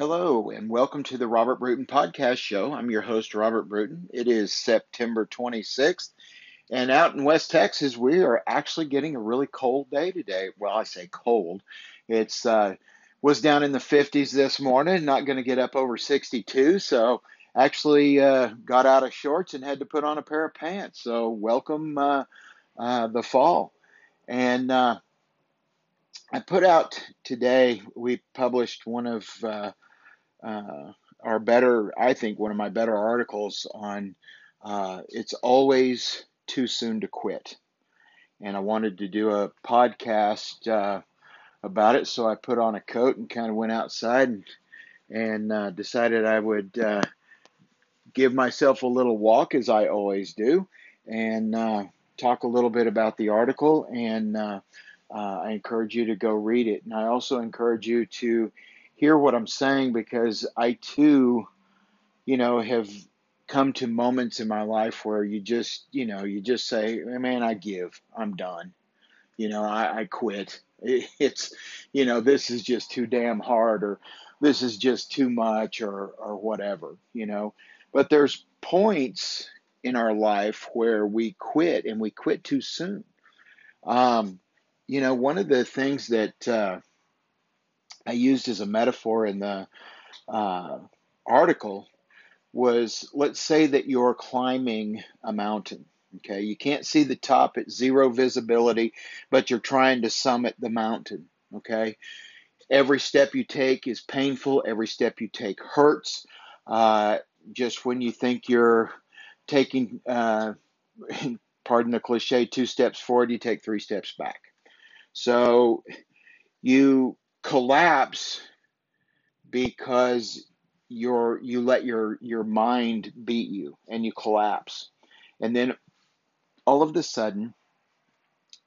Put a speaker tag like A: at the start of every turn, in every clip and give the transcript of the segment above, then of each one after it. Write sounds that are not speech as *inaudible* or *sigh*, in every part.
A: Hello, and welcome to the Robert Bruton Podcast Show. I'm your host, Robert Bruton. It is September 26th, and out in West Texas, we are actually getting a really cold day today. Well, I say cold. It's uh, was down in the 50s this morning, not going to get up over 62, so actually uh, got out of shorts and had to put on a pair of pants. So welcome uh, uh the fall. And uh, I put out today, we published one of uh, uh, our better, I think, one of my better articles on uh, it's always too soon to quit. And I wanted to do a podcast uh, about it, so I put on a coat and kind of went outside and, and uh, decided I would uh, give myself a little walk, as I always do, and uh, talk a little bit about the article. And I encourage you to go read it. And I also encourage you to hear what I'm saying because I too, you know, have come to moments in my life where you just, you know, you just say, man, I give, I'm done. You know, I, I quit. *laughs* It's, you know, this is just too damn hard or this is just too much or, or whatever, you know. But there's points in our life where we quit and we quit too soon. Um, you know, one of the things that, uh, I used as a metaphor in the uh, article was let's say that you're climbing a mountain. Okay, you can't see the top at zero visibility, but you're trying to summit the mountain. Okay, every step you take is painful, every step you take hurts. Uh, just when you think you're taking, uh, *laughs* pardon the cliche, two steps forward, you take three steps back. So you collapse because your you let your your mind beat you and you collapse. And then all of a sudden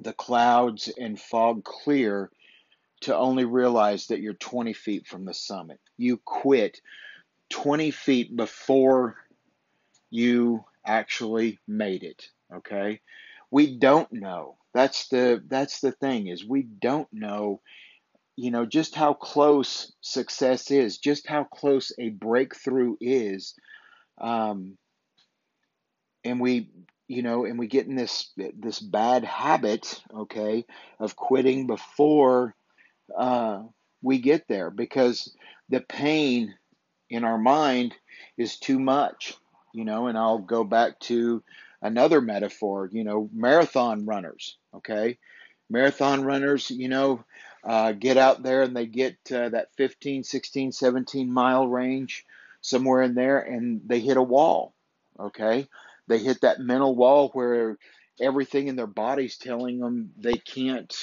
A: the clouds and fog clear to only realize that you're 20 feet from the summit. You quit 20 feet before you actually made it okay? We don't know. That's the that's the thing is we don't know you know, just how close success is, just how close a breakthrough is. Um, and we, you know, and we get in this this bad habit, okay, of quitting before uh, we get there because the pain in our mind is too much, you know. And I'll go back to another metaphor, you know, marathon runners, okay, marathon runners, you know, uh, get out there and they get uh, that 15, 16, 17 mile range, somewhere in there, and they hit a wall. Okay, they hit that mental wall where everything in their body's telling them they can't.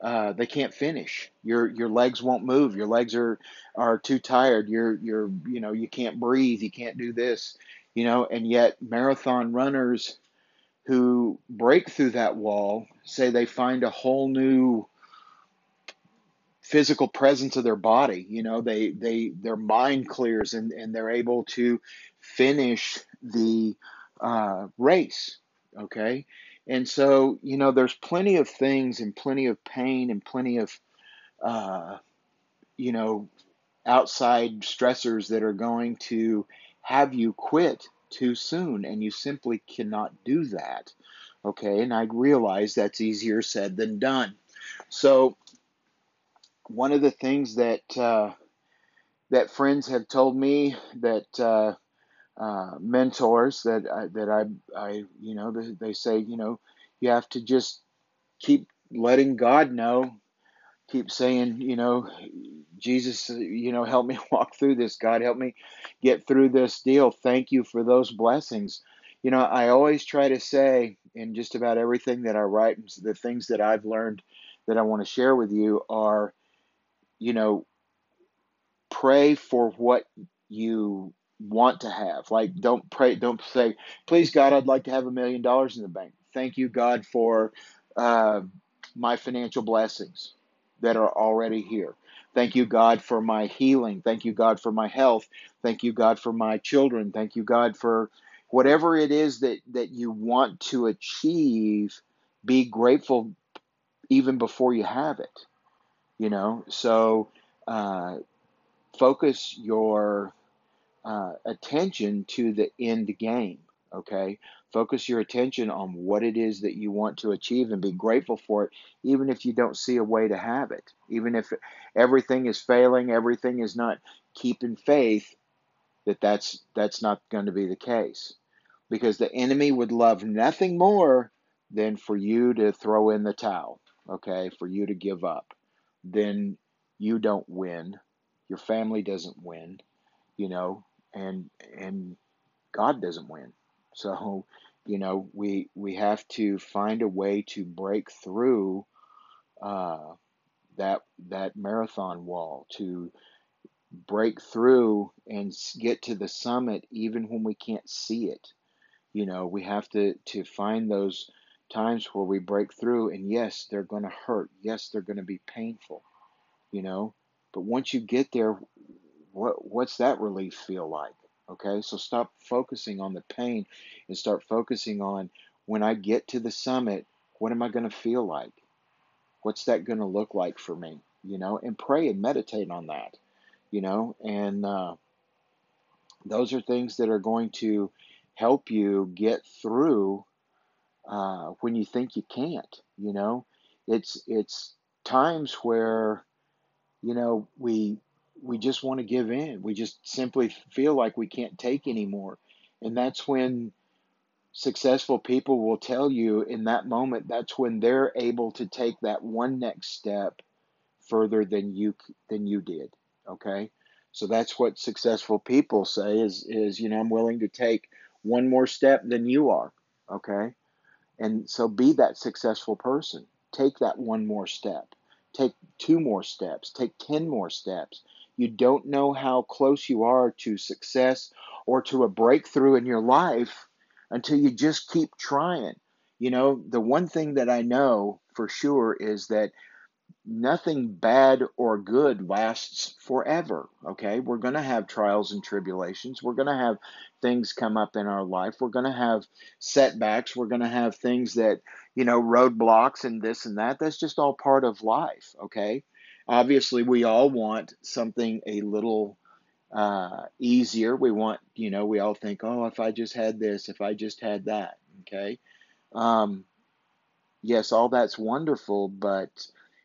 A: Uh, they can't finish. Your your legs won't move. Your legs are are too tired. You're you're you know you can't breathe. You can't do this. You know, and yet marathon runners who break through that wall say they find a whole new physical presence of their body. You know, they they their mind clears and and they're able to finish the uh, race. Okay, and so you know, there's plenty of things and plenty of pain and plenty of uh, you know outside stressors that are going to have you quit too soon, and you simply cannot do that. Okay, and I realize that's easier said than done. So one of the things that uh, that friends have told me that uh, uh, mentors that I, that I I you know they, they say you know you have to just keep letting God know, keep saying you know Jesus you know help me *laughs* walk through this. God help me get through this deal. Thank you for those blessings. You know I always try to say in just about everything that I write, the things that I've learned that I want to share with you are you know, pray for what you want to have. Like, don't pray, don't say, please, God, I'd like to have a million dollars in the bank. Thank you, God, for uh, my financial blessings that are already here. Thank you, God, for my healing. Thank you, God, for my health. Thank you, God, for my children. Thank you, God, for whatever it is that, that you want to achieve. Be grateful even before you have it you know so uh, focus your uh, attention to the end game. Okay, focus your attention on what it is that you want to achieve and be grateful for it, even if you don't see a way to have it. Even if everything is failing, everything is not keeping faith. That that's that's not going to be the case, because the enemy would love nothing more than for you to throw in the towel. Okay, for you to give up. Then you don't win. Your family doesn't win. You know, and and God doesn't win. So, *laughs* you know, we we have to find a way to break through uh, that that marathon wall to break through and get to the summit even when we can't see it. You know, we have to to find those times where we break through and yes, they're going to hurt. Yes, they're going to be painful, you know. But once you get there, what what's that relief feel like? Okay, so stop focusing on the pain and start focusing on when I get to the summit, what am I going to feel like? What's that going to look like for me? You know, and pray and meditate on that, you know, and uh, those are things that are going to help you get through uh, when you think you can't, you know. It's, it's times where, you know, we we just want to give in. We just simply feel like we can't take anymore. And that's when successful people will tell you in that moment that's when they're able to take that one next step further than you than you did, okay? So that's what successful people say is is you know I'm willing to take one more step than you are, okay? And so be that successful person. Take that one more step. Take two more steps. Take 10 more steps. You don't know how close you are to success or to a breakthrough in your life until you just keep trying. You know, the one thing that I know for sure is that nothing bad or good lasts forever. Okay. We're going to have trials and tribulations. We're going to have things come up in our life. We're going to have setbacks. We're going to have things that, you know, roadblocks and this and that. That's just all part of life. Okay obviously we all want something a little uh, easier. We want, you know, we all think, oh, if I just had this, if I just had that, okay? Um, yes, all that's wonderful, but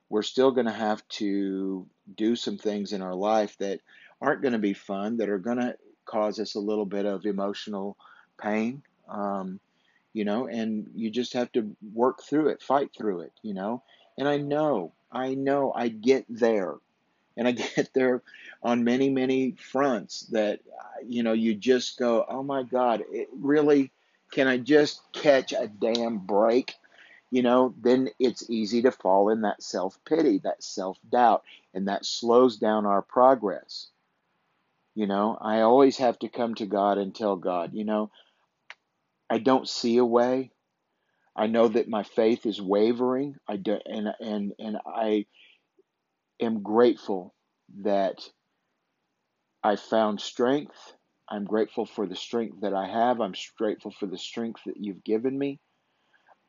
A: we're still going to have to do some things in our life that aren't going to be fun, that are going to cause us a little bit of emotional pain, um, you know, and you just have to work through it, fight through it, you know. And I know I know I get there. And I *laughs* get there on many, many fronts that, you know, you just go, oh my God, it really, can I just catch a damn break? You know, then it's easy to fall in that self pity, that self doubt, and that slows down our progress. You know, I always have to come to God and tell God, you know, I don't see a way. I know that my faith is wavering. I do, and and and I am grateful that I found strength. I'm grateful for the strength that I have. I'm grateful for the strength that you've given me.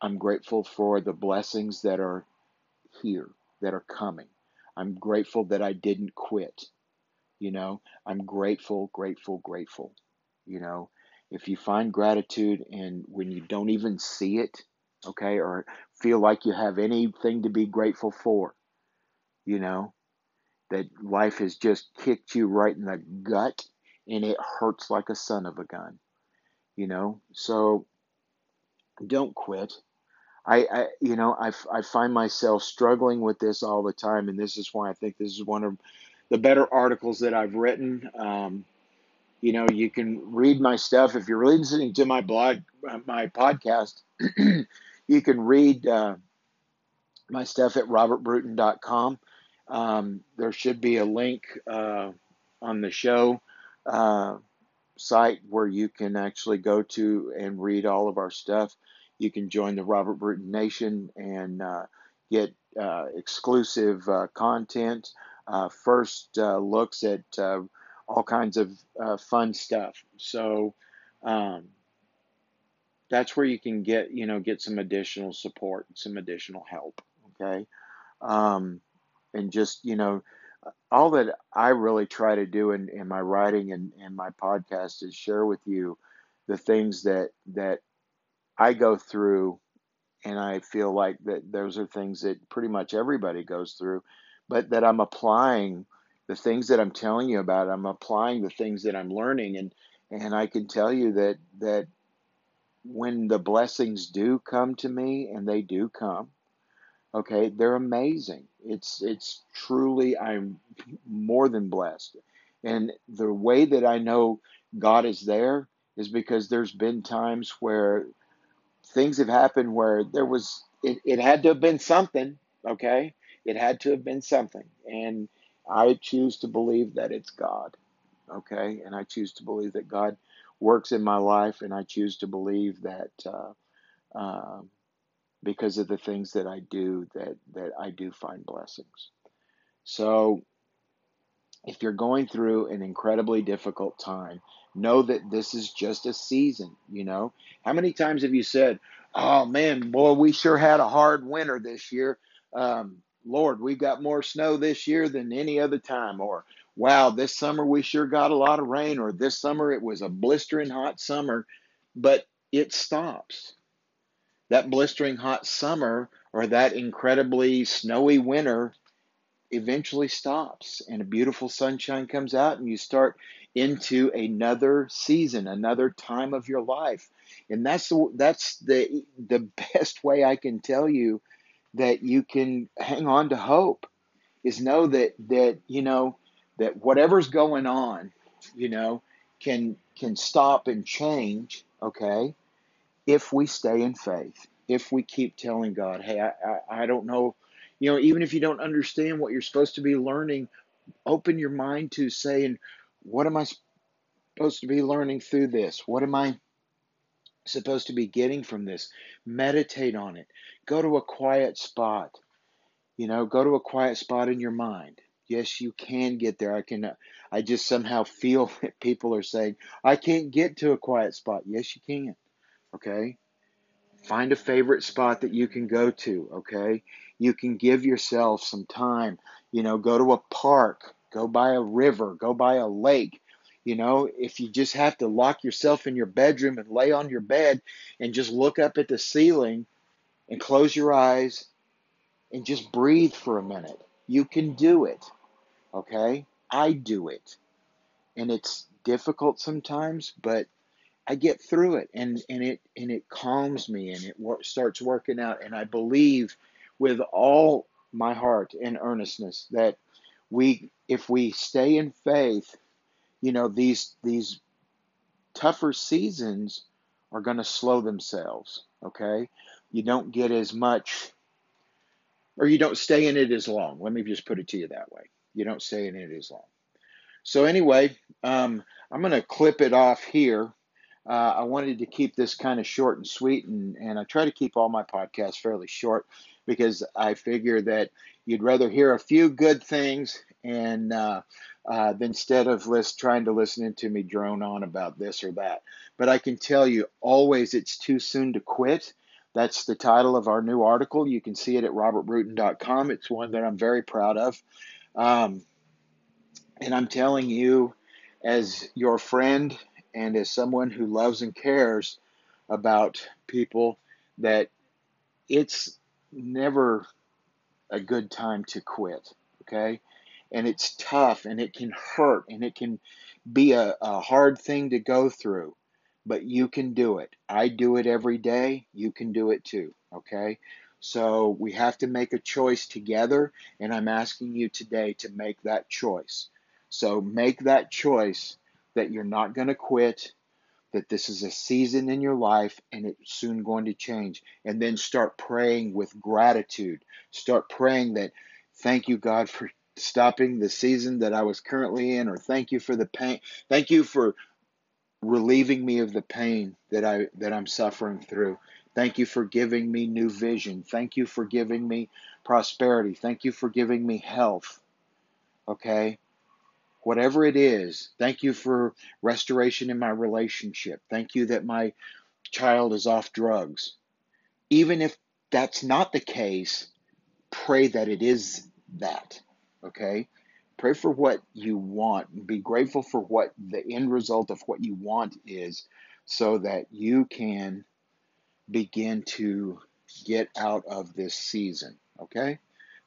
A: I'm grateful for the blessings that are here, that are coming. I'm grateful that I didn't quit. You know, I'm grateful, grateful, grateful. You know, if you find gratitude and when you don't even see it, okay, or feel like you have anything to be grateful for, you know, that life has just kicked you right in the gut and it hurts like a son of a gun, you know, so don't quit. I, I you know, I, I find myself struggling with this all the time, and this is why I think this is one of the better articles that I've written. Um, you know, you can read my stuff if you're really listening to my blog, my podcast. *clears throat* You can read uh, my stuff at robertbruton.com. Um, there should be a link uh, on the show uh, site where you can actually go to and read all of our stuff. You can join the Robert Bruton Nation and uh, get uh, exclusive uh, content, uh, first looks at all kinds of fun stuff. So, um, that's where you can get you know get some additional support some additional help okay um, and just you know all that I really try to do in, in my writing and, and my podcast is share with you the things that that I go through and I feel like that those are things that pretty much everybody goes through, but that I'm applying the things that I'm telling you about. I'm applying the things that I'm learning, and and I can tell you that that when the blessings do come to me, and they do come, okay, they're amazing. It's it's truly I'm more than blessed, and the way that I know God is there is because there's been times where things have happened where there was it, it had to have been something okay? It had to have been something. And i choose to believe that it's god okay? And i choose to believe that god works in my life and i choose to believe that uh, uh, because of the things that i do that that i do find blessings. So if you're going through an incredibly difficult time, know that this is just a season, you know. How many times have you said, "Oh man, boy, we sure had a hard winter this year. Um, Lord, we've got more snow this year than any other time." Or, "Wow, this summer we sure got a lot of rain." Or, "This summer it was a blistering hot summer." But it stops. That blistering hot summer or that incredibly snowy winter eventually stops and a beautiful sunshine comes out and you start into another season another time of your life. And that's the that's the the best way I can tell you that you can hang on to hope is know that that you know that whatever's going on you know can can stop and change okay if we stay in faith, if we keep telling God, hey, I, I, I don't know, you know, even if you don't understand what you're supposed to be learning, open your mind to saying, what am I supposed to be learning through this? What am I supposed to be getting from this? Meditate on it. Go to a quiet spot. You know, go to a quiet spot in your mind. Yes, you can get there. I can. I just somehow feel *laughs* that people are saying, "I can't get to a quiet spot." Yes, you can. Okay, Find a favorite spot that you can go to, okay? You can give yourself some time. You know, go to a park, go by a river, go by a lake. You know, if you just have to lock yourself in your bedroom and lay on your bed and just look up at the ceiling and close your eyes and just breathe for a minute, you can do it, okay? I do it. And it's difficult sometimes, but I get through it and, and it and it calms me and it wor- starts working out and I believe with all my heart and earnestness that we if we stay in faith you know these these tougher seasons are going to slow themselves okay? You don't get as much or you don't stay in it as long. Let me just put it to you that way. You don't stay in it as long. So anyway um, i'm going to clip it off here. Uh, I wanted to keep this kind of short and sweet, and, and I try to keep all my podcasts fairly short because I figure that you'd rather hear a few good things and uh, uh, instead of list, trying to listen to me drone on about this or that. But I can tell you always it's too soon to quit. That's the title of our new article. You can see it at robertbruton.com. It's one that I'm very proud of. Um, and I'm telling you, as your friend and as someone who loves and cares about people, that it's never a good time to quit. Okay. And it's tough and it can hurt and it can be a, a hard thing to go through, but you can do it. I do it every day. You can do it too. Okay. So we have to make a choice together, and I'm asking you today to make that choice. So make that choice that you're not going to quit, that this is a season in your life and it's soon going to change. And then start praying with gratitude. Start praying that, thank you, God, for stopping the season that I was currently in, or thank you for the pain. Thank you for relieving me of the pain that I that I'm suffering through. Thank you for giving me new vision. Thank you for giving me prosperity. Thank you for giving me health. Okay? Whatever it is. Thank you for restoration in my relationship. Thank you that my child is off drugs. Even if that's not the case, pray that it is that. Okay? Pray for what you want. Be grateful for what the end result of what you want is so that you can begin to get out of this season. Okay?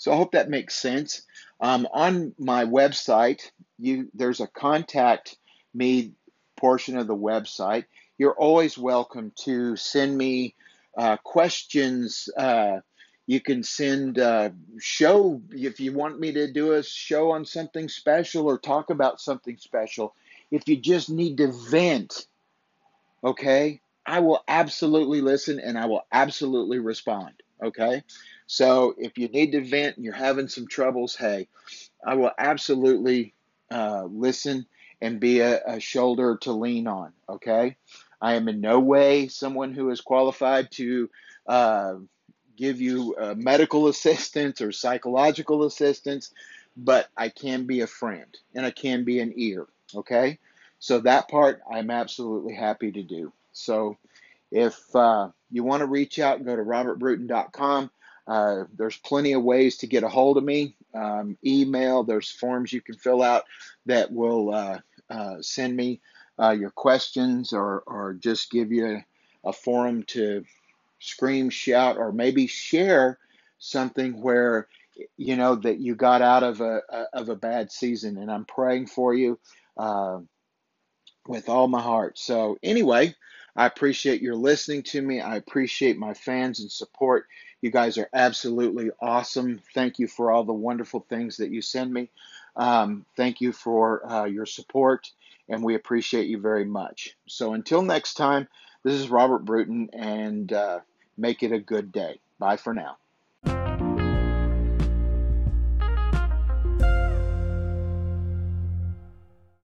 A: So I hope that makes sense. Um, on my website, you there's a contact me portion of the website. You're always welcome to send me uh, questions. Uh, you can send uh, show if you want me to do a show on something special or talk about something special. If you just need to vent, okay, I will absolutely listen and I will absolutely respond. Okay, so if you need to vent and you're having some troubles, hey, I will absolutely uh, listen and be a, a shoulder to lean on. Okay, I am in no way someone who is qualified to uh, give you uh, medical *laughs* assistance or psychological assistance, but I can be a friend and I can be an ear. Okay, so that part I'm absolutely happy to do. So if uh, you want to reach out, go to robertbruton.com. Uh, there's plenty of ways to get a hold of me. Um, email, there's forms you can fill out that will uh, uh send me uh, your questions or, or just give you a forum to scream, shout, or maybe share something where you know that you got out of a, a of a bad season. And I'm praying for you uh, with all my heart. So anyway, I appreciate your listening to me. I appreciate my fans and support. You guys are absolutely awesome. Thank you for all the wonderful things that you send me. Um, thank you for uh, your support, and we appreciate you very much. So until next time, this is Robert Bruton, and uh, make it a good day. Bye for now.